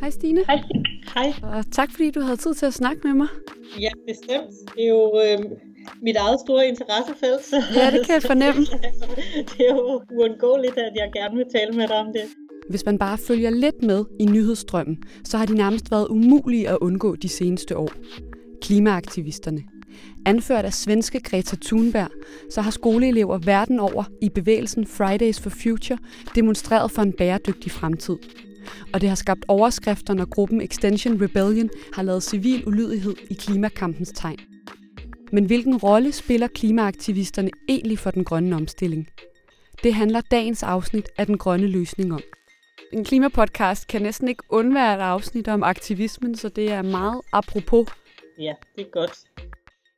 Hej Stine. Hej. Hej. Og tak fordi du havde tid til at snakke med mig. Ja, bestemt. Det er jo øh, mit eget store interessefelt. Så Ja, det kan jeg fornemme. det er jo uundgåeligt, at jeg gerne vil tale med dig om det. Hvis man bare følger lidt med i nyhedsstrømmen, så har de nærmest været umulige at undgå de seneste år. Klimaaktivisterne. Anført af svenske Greta Thunberg, så har skoleelever verden over i bevægelsen Fridays for Future demonstreret for en bæredygtig fremtid. Og det har skabt overskrifter, når gruppen Extension Rebellion har lavet civil ulydighed i klimakampens tegn. Men hvilken rolle spiller klimaaktivisterne egentlig for den grønne omstilling? Det handler dagens afsnit af Den Grønne Løsning om. En klimapodcast kan næsten ikke undvære et afsnit om aktivismen, så det er meget apropos. Ja, det er godt.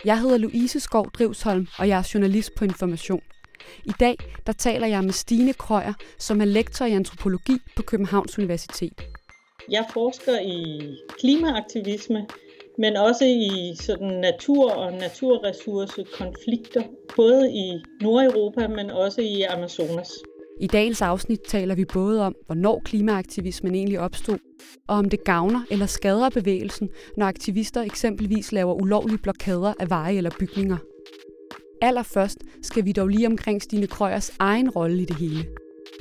Jeg hedder Louise Skov Drivsholm, og jeg er journalist på Information. I dag der taler jeg med Stine Krøyer, som er lektor i antropologi på Københavns Universitet. Jeg forsker i klimaaktivisme, men også i sådan natur- og naturressourcekonflikter, både i Nordeuropa, men også i Amazonas. I dagens afsnit taler vi både om, hvornår klimaaktivismen egentlig opstod, og om det gavner eller skader bevægelsen, når aktivister eksempelvis laver ulovlige blokader af veje eller bygninger. Allerførst skal vi dog lige omkring Stine Krøyers egen rolle i det hele.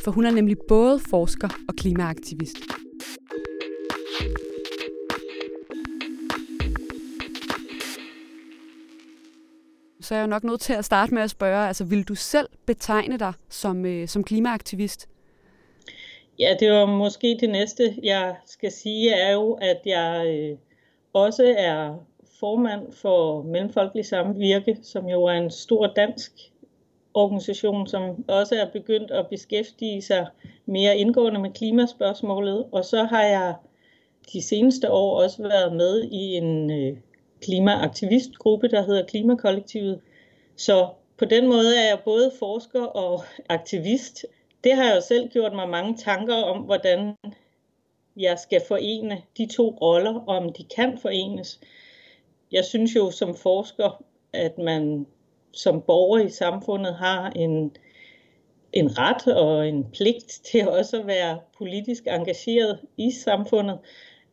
For hun er nemlig både forsker og klimaaktivist. Så er jeg jo nok nødt til at starte med at spørge, altså vil du selv betegne dig som, øh, som klimaaktivist? Ja, det var måske det næste, jeg skal sige, er jo, at jeg øh, også er formand for Mellemfolkelig Samvirke, som jo er en stor dansk organisation, som også er begyndt at beskæftige sig mere indgående med klimaspørgsmålet. Og så har jeg de seneste år også været med i en øh, klimaaktivistgruppe, der hedder Klimakollektivet. Så på den måde er jeg både forsker og aktivist. Det har jeg jo selv gjort mig mange tanker om, hvordan jeg skal forene de to roller, og om de kan forenes. Jeg synes jo som forsker, at man som borger i samfundet har en, en ret og en pligt til også at være politisk engageret i samfundet.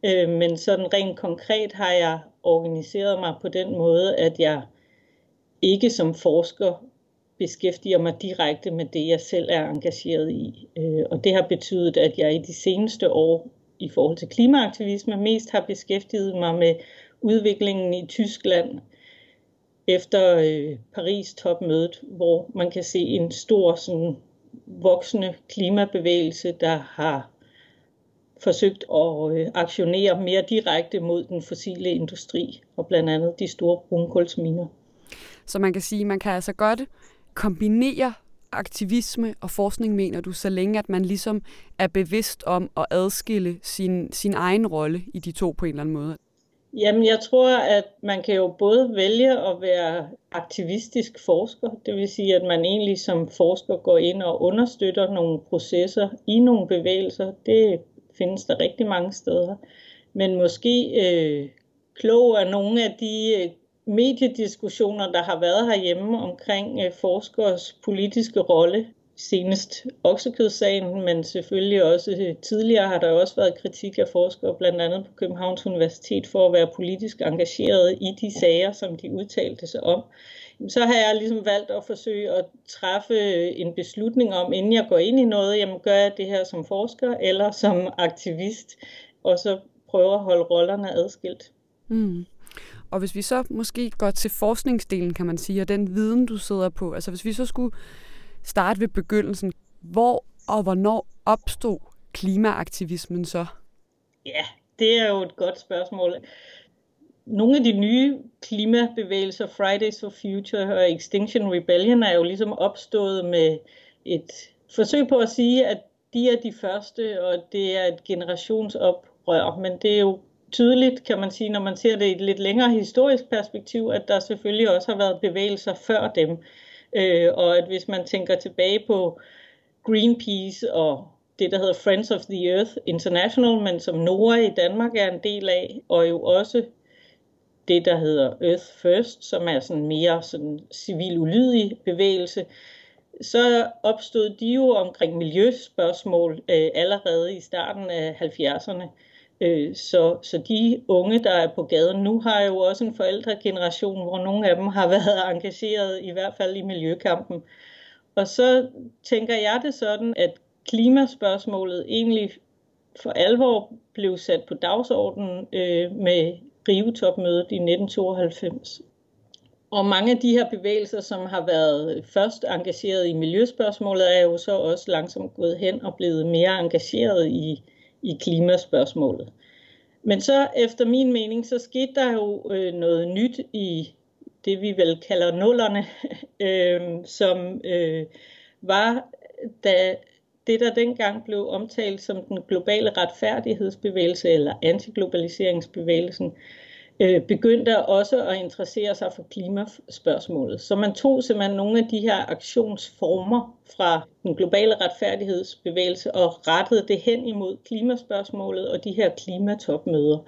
Øh, men sådan rent konkret har jeg organiseret mig på den måde, at jeg ikke som forsker beskæftiger mig direkte med det, jeg selv er engageret i. Øh, og det har betydet, at jeg i de seneste år i forhold til klimaaktivisme mest har beskæftiget mig med udviklingen i Tyskland efter øh, Paris-topmødet, hvor man kan se en stor sådan, voksende klimabevægelse, der har forsøgt at øh, aktionere mere direkte mod den fossile industri, og blandt andet de store brunkulsminer. Så man kan sige, at man kan altså godt kombinere aktivisme og forskning, mener du, så længe at man ligesom er bevidst om at adskille sin, sin egen rolle i de to på en eller anden måde? Jamen, jeg tror, at man kan jo både vælge at være aktivistisk forsker, det vil sige, at man egentlig som forsker går ind og understøtter nogle processer i nogle bevægelser. Det findes der rigtig mange steder. Men måske øh, klog af nogle af de øh, mediediskussioner, der har været herhjemme omkring øh, forskers politiske rolle, senest oksekødssagen, men selvfølgelig også øh, tidligere har der også været kritik af forskere, blandt andet på Københavns Universitet, for at være politisk engageret i de sager, som de udtalte sig om. Så har jeg ligesom valgt at forsøge at træffe øh, en beslutning om, inden jeg går ind i noget, jamen gør jeg det her som forsker eller som aktivist, og så prøver at holde rollerne adskilt. Mm. Og hvis vi så måske går til forskningsdelen, kan man sige, og den viden, du sidder på, altså hvis vi så skulle starte ved begyndelsen, hvor og hvornår opstod klimaaktivismen så? Ja, det er jo et godt spørgsmål. Nogle af de nye klimabevægelser, Fridays for Future og Extinction Rebellion, er jo ligesom opstået med et forsøg på at sige, at de er de første, og det er et generationsoprør, men det er jo tydeligt, kan man sige, når man ser det i et lidt længere historisk perspektiv, at der selvfølgelig også har været bevægelser før dem. Øh, og at hvis man tænker tilbage på Greenpeace og det, der hedder Friends of the Earth International, men som NORA i Danmark er en del af, og jo også det, der hedder Earth First, som er sådan mere sådan civil ulydig bevægelse, så opstod de jo omkring miljøspørgsmål øh, allerede i starten af 70'erne. Øh, så, så de unge, der er på gaden nu, har jo også en forældregeneration, hvor nogle af dem har været engageret i hvert fald i miljøkampen. Og så tænker jeg det sådan, at klimaspørgsmålet egentlig for alvor blev sat på dagsordenen øh, med Rio-topmødet i 1992. Og mange af de her bevægelser, som har været først engageret i miljøspørgsmålet, er jo så også langsomt gået hen og blevet mere engageret i, i klimaspørgsmålet. Men så efter min mening, så skete der jo øh, noget nyt i det, vi vel kalder nullerne, øh, som øh, var, da det, der dengang blev omtalt som den globale retfærdighedsbevægelse eller antiglobaliseringsbevægelsen, øh, Øh, begyndte også at interessere sig for klimaspørgsmålet. Så man tog simpelthen nogle af de her aktionsformer fra den globale retfærdighedsbevægelse og rettede det hen imod klimaspørgsmålet og de her klimatopmøder.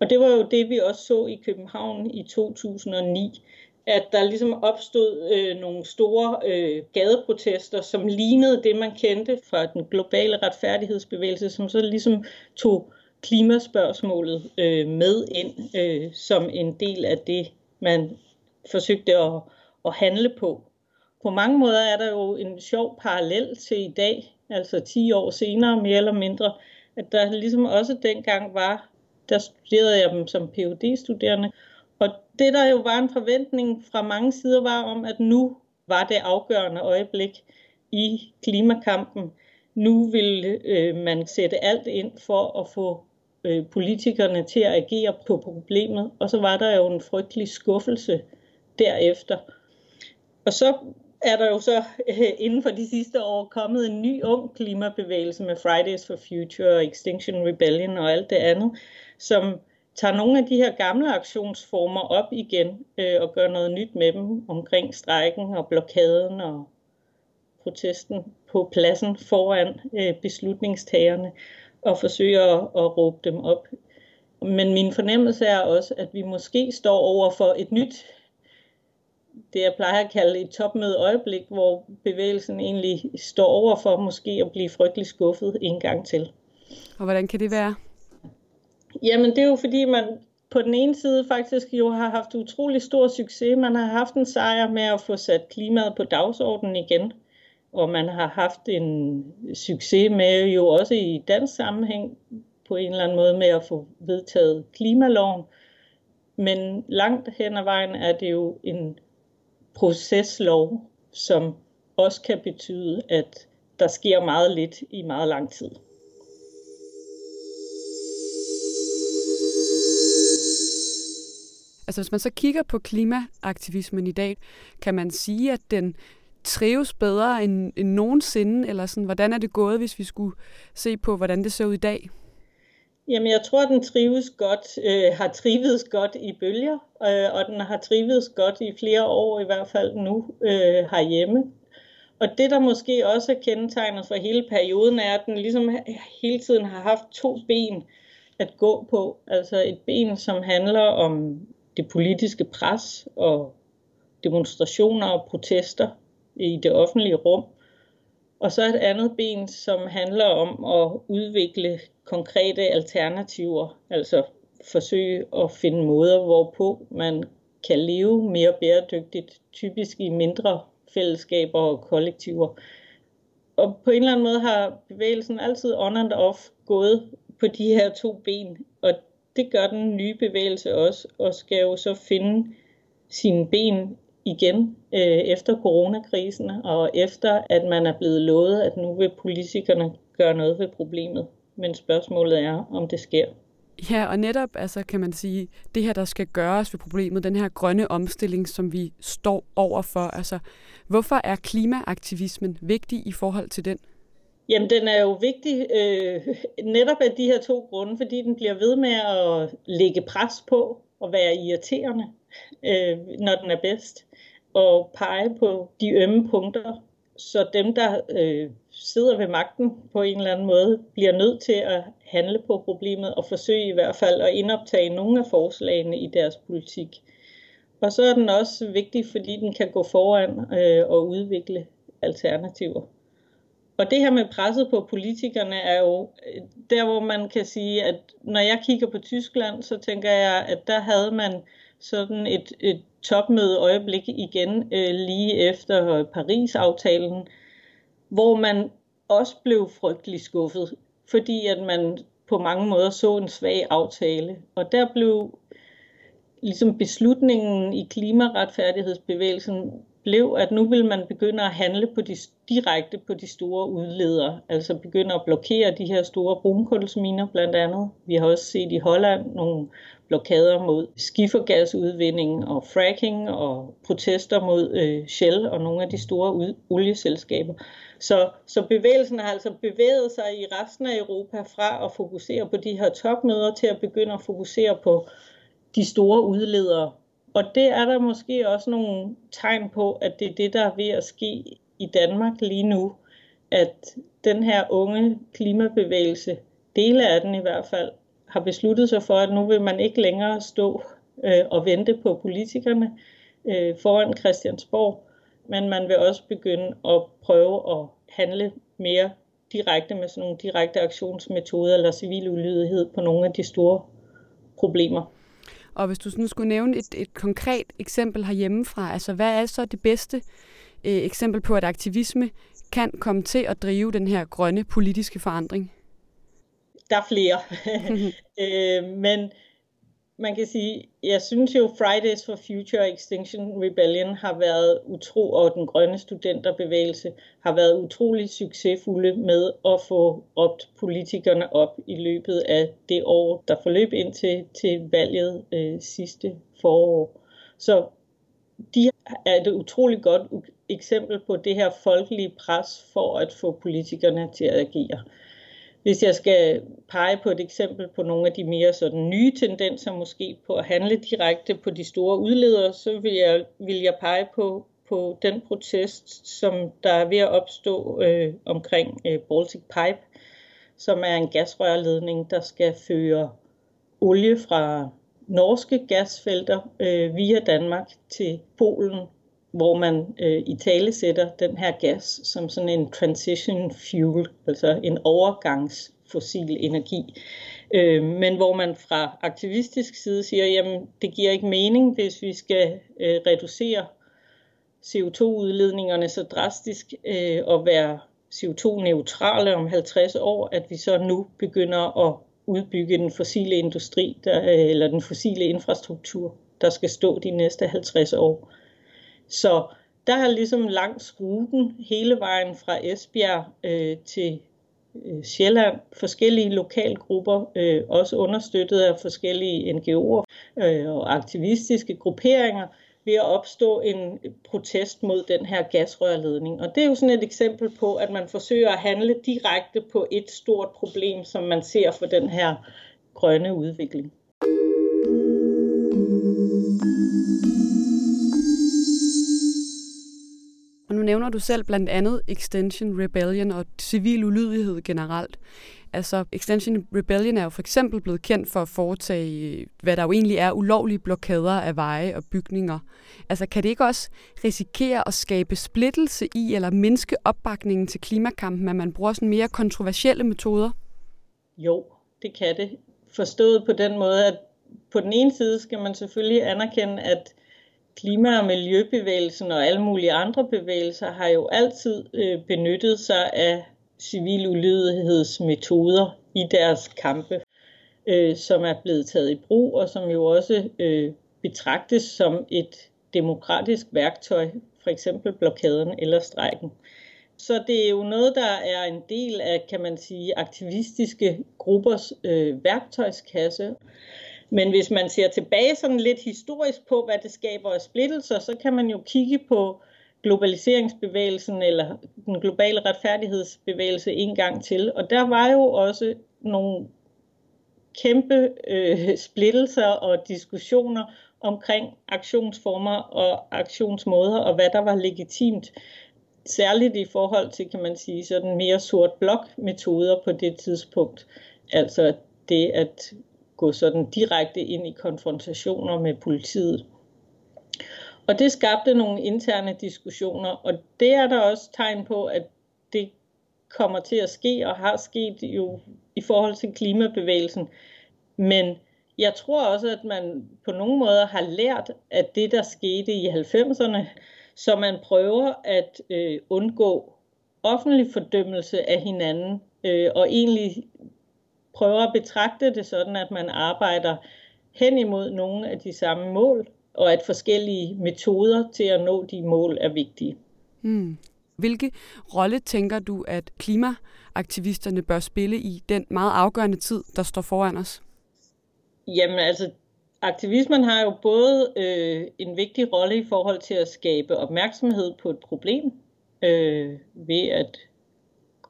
Og det var jo det, vi også så i København i 2009, at der ligesom opstod øh, nogle store øh, gadeprotester, som lignede det, man kendte fra den globale retfærdighedsbevægelse, som så ligesom tog klimaspørgsmålet øh, med ind øh, som en del af det, man forsøgte at, at handle på. På mange måder er der jo en sjov parallel til i dag, altså 10 år senere mere eller mindre, at der ligesom også dengang var, der studerede jeg dem som phd studerende og det der jo var en forventning fra mange sider var om, at nu var det afgørende øjeblik i klimakampen. Nu vil øh, man sætte alt ind for at få øh, politikerne til at agere på problemet, og så var der jo en frygtelig skuffelse derefter. Og så er der jo så øh, inden for de sidste år kommet en ny ung klimabevægelse med Fridays for Future og Extinction Rebellion og alt det andet, som tager nogle af de her gamle aktionsformer op igen øh, og gør noget nyt med dem omkring strækken og blokaden og protesten på pladsen foran øh, beslutningstagerne og forsøger at, at råbe dem op. Men min fornemmelse er også, at vi måske står over for et nyt, det jeg plejer at kalde et topmøde øjeblik, hvor bevægelsen egentlig står over for måske at blive frygtelig skuffet en gang til. Og hvordan kan det være? Jamen det er jo fordi man på den ene side faktisk jo har haft utrolig stor succes. Man har haft en sejr med at få sat klimaet på dagsordenen igen. Og man har haft en succes med jo også i dansk sammenhæng på en eller anden måde med at få vedtaget klimaloven. Men langt hen ad vejen er det jo en proceslov, som også kan betyde, at der sker meget lidt i meget lang tid. Altså hvis man så kigger på klimaaktivismen i dag, kan man sige, at den trives bedre end, end nogensinde, eller sådan, hvordan er det gået, hvis vi skulle se på, hvordan det ser ud i dag? Jamen, jeg tror, den trives godt, øh, har trives godt i bølger, øh, og den har trives godt i flere år, i hvert fald nu øh, herhjemme. Og det, der måske også er kendetegnet for hele perioden, er, at den ligesom hele tiden har haft to ben at gå på. Altså et ben, som handler om det politiske pres og demonstrationer og protester i det offentlige rum. Og så et andet ben, som handler om at udvikle konkrete alternativer, altså forsøge at finde måder, hvorpå man kan leve mere bæredygtigt, typisk i mindre fællesskaber og kollektiver. Og på en eller anden måde har bevægelsen altid on and off gået på de her to ben, og det gør den nye bevægelse også, og skal jo så finde sine ben igen øh, efter coronakrisen, og efter at man er blevet lovet, at nu vil politikerne gøre noget ved problemet. Men spørgsmålet er, om det sker. Ja, og netop altså, kan man sige, det her, der skal gøres ved problemet, den her grønne omstilling, som vi står over for. Altså, hvorfor er klimaaktivismen vigtig i forhold til den? Jamen, den er jo vigtig øh, netop af de her to grunde, fordi den bliver ved med at lægge pres på og være irriterende, øh, når den er bedst, og pege på de ømme punkter, så dem, der øh, sidder ved magten på en eller anden måde, bliver nødt til at handle på problemet og forsøge i hvert fald at indoptage nogle af forslagene i deres politik. Og så er den også vigtig, fordi den kan gå foran øh, og udvikle alternativer. Og det her med presset på politikerne er jo øh, der, hvor man kan sige, at når jeg kigger på Tyskland, så tænker jeg, at der havde man sådan et, et topmøde øjeblik igen øh, lige efter Paris-aftalen, hvor man også blev frygtelig skuffet, fordi at man på mange måder så en svag aftale. Og der blev ligesom beslutningen i klimaretfærdighedsbevægelsen blev, at nu vil man begynde at handle på de, direkte på de store udledere, altså begynde at blokere de her store brunkulsminer blandt andet. Vi har også set i Holland nogle blokader mod skifergasudvinding og fracking og protester mod øh, Shell og nogle af de store ud, olieselskaber. Så, så bevægelsen har altså bevæget sig i resten af Europa fra at fokusere på de her topmøder til at begynde at fokusere på de store udledere. Og det er der måske også nogle tegn på, at det er det, der er ved at ske i Danmark lige nu. At den her unge klimabevægelse, dele af den i hvert fald, har besluttet sig for, at nu vil man ikke længere stå øh, og vente på politikerne øh, foran Christiansborg, men man vil også begynde at prøve at handle mere direkte med sådan nogle direkte aktionsmetoder eller civil ulydighed på nogle af de store problemer. Og hvis du nu skulle nævne et, et konkret eksempel herhjemmefra, altså hvad er så det bedste øh, eksempel på, at aktivisme kan komme til at drive den her grønne politiske forandring? Der er flere. øh, men man kan sige, jeg synes jo Fridays for Future Extinction Rebellion har været utro, og den grønne studenterbevægelse har været utrolig succesfulde med at få råbt politikerne op i løbet af det år, der forløb ind til, til valget øh, sidste forår. Så de er et utroligt godt eksempel på det her folkelige pres for at få politikerne til at agere. Hvis jeg skal pege på et eksempel på nogle af de mere sådan nye tendenser, måske på at handle direkte på de store udledere, så vil jeg, vil jeg pege på, på den protest, som der er ved at opstå øh, omkring øh, Baltic Pipe, som er en gasrørledning, der skal føre olie fra norske gasfelter øh, via Danmark til Polen, hvor man øh, i tale sætter den her gas som sådan en transition fuel, altså en overgangs fossil energi. Øh, men hvor man fra aktivistisk side siger, jamen det giver ikke mening, hvis vi skal øh, reducere CO2-udledningerne så drastisk øh, og være CO2-neutrale om 50 år, at vi så nu begynder at udbygge den fossile industri der, øh, eller den fossile infrastruktur, der skal stå de næste 50 år. Så der har ligesom langs ruten hele vejen fra Esbjerg øh, til øh, Sjælland, forskellige lokalgrupper, øh, også understøttet af forskellige NGO'er øh, og aktivistiske grupperinger, ved at opstå en protest mod den her gasrørledning. Og det er jo sådan et eksempel på, at man forsøger at handle direkte på et stort problem, som man ser for den her grønne udvikling. Nævner du selv blandt andet Extension Rebellion og civil ulydighed generelt. Altså, Extension Rebellion er jo for eksempel blevet kendt for at foretage, hvad der jo egentlig er ulovlige blokader af veje og bygninger. Altså, kan det ikke også risikere at skabe splittelse i eller mindske opbakningen til klimakampen, at man bruger sådan mere kontroversielle metoder? Jo, det kan det. Forstået på den måde, at på den ene side skal man selvfølgelig anerkende, at klima- og miljøbevægelsen og alle mulige andre bevægelser har jo altid øh, benyttet sig af civil ulydighedsmetoder i deres kampe, øh, som er blevet taget i brug, og som jo også øh, betragtes som et demokratisk værktøj, for eksempel blokaden eller strejken. Så det er jo noget, der er en del af, kan man sige, aktivistiske gruppers øh, værktøjskasse. Men hvis man ser tilbage sådan lidt historisk på, hvad det skaber af splittelser, så kan man jo kigge på globaliseringsbevægelsen eller den globale retfærdighedsbevægelse en gang til. Og der var jo også nogle kæmpe øh, splittelser og diskussioner omkring aktionsformer og aktionsmåder og hvad der var legitimt. Særligt i forhold til, kan man sige, sådan mere sort-blok metoder på det tidspunkt. Altså det at gå sådan direkte ind i konfrontationer med politiet. Og det skabte nogle interne diskussioner, og det er der også tegn på, at det kommer til at ske og har sket jo i forhold til klimabevægelsen. Men jeg tror også, at man på nogle måder har lært at det, der skete i 90'erne, så man prøver at øh, undgå offentlig fordømmelse af hinanden, øh, og egentlig prøver at betragte det sådan, at man arbejder hen imod nogle af de samme mål, og at forskellige metoder til at nå de mål er vigtige. Hmm. Hvilke rolle tænker du, at klimaaktivisterne bør spille i den meget afgørende tid, der står foran os? Jamen altså, aktivismen har jo både øh, en vigtig rolle i forhold til at skabe opmærksomhed på et problem, øh, ved at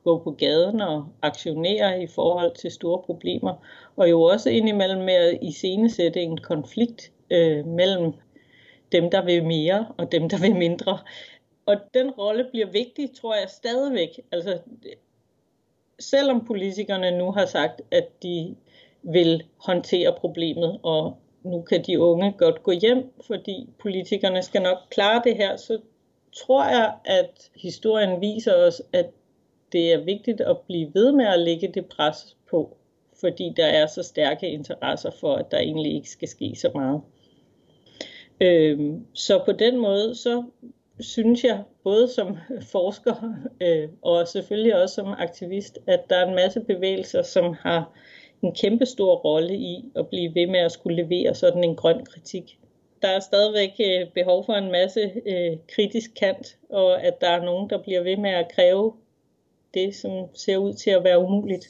gå på gaden og aktionere i forhold til store problemer, og jo også indimellem med at iscenesætte en konflikt øh, mellem dem, der vil mere, og dem, der vil mindre. Og den rolle bliver vigtig, tror jeg, stadigvæk. Altså, selvom politikerne nu har sagt, at de vil håndtere problemet, og nu kan de unge godt gå hjem, fordi politikerne skal nok klare det her, så tror jeg, at historien viser os, at det er vigtigt at blive ved med at lægge det pres på, fordi der er så stærke interesser for, at der egentlig ikke skal ske så meget. Øhm, så på den måde, så synes jeg, både som forsker øh, og selvfølgelig også som aktivist, at der er en masse bevægelser, som har en kæmpe stor rolle i at blive ved med at skulle levere sådan en grøn kritik. Der er stadigvæk øh, behov for en masse øh, kritisk kant, og at der er nogen, der bliver ved med at kræve det, som ser ud til at være umuligt.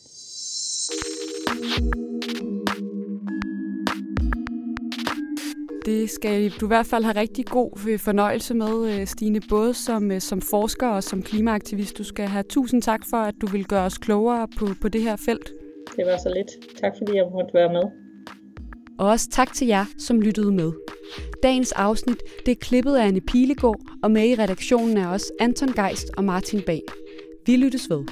Det skal du i hvert fald have rigtig god fornøjelse med, øh, Stine, både som, øh, som forsker og som klimaaktivist. Du skal have tusind tak for, at du vil gøre os klogere på, på det her felt. Det var så lidt. Tak fordi jeg måtte være med. Og også tak til jer, som lyttede med. Dagens afsnit det er klippet af Anne Pilegaard, og med i redaktionen er også Anton Geist og Martin Bag. Vi lyttes ved.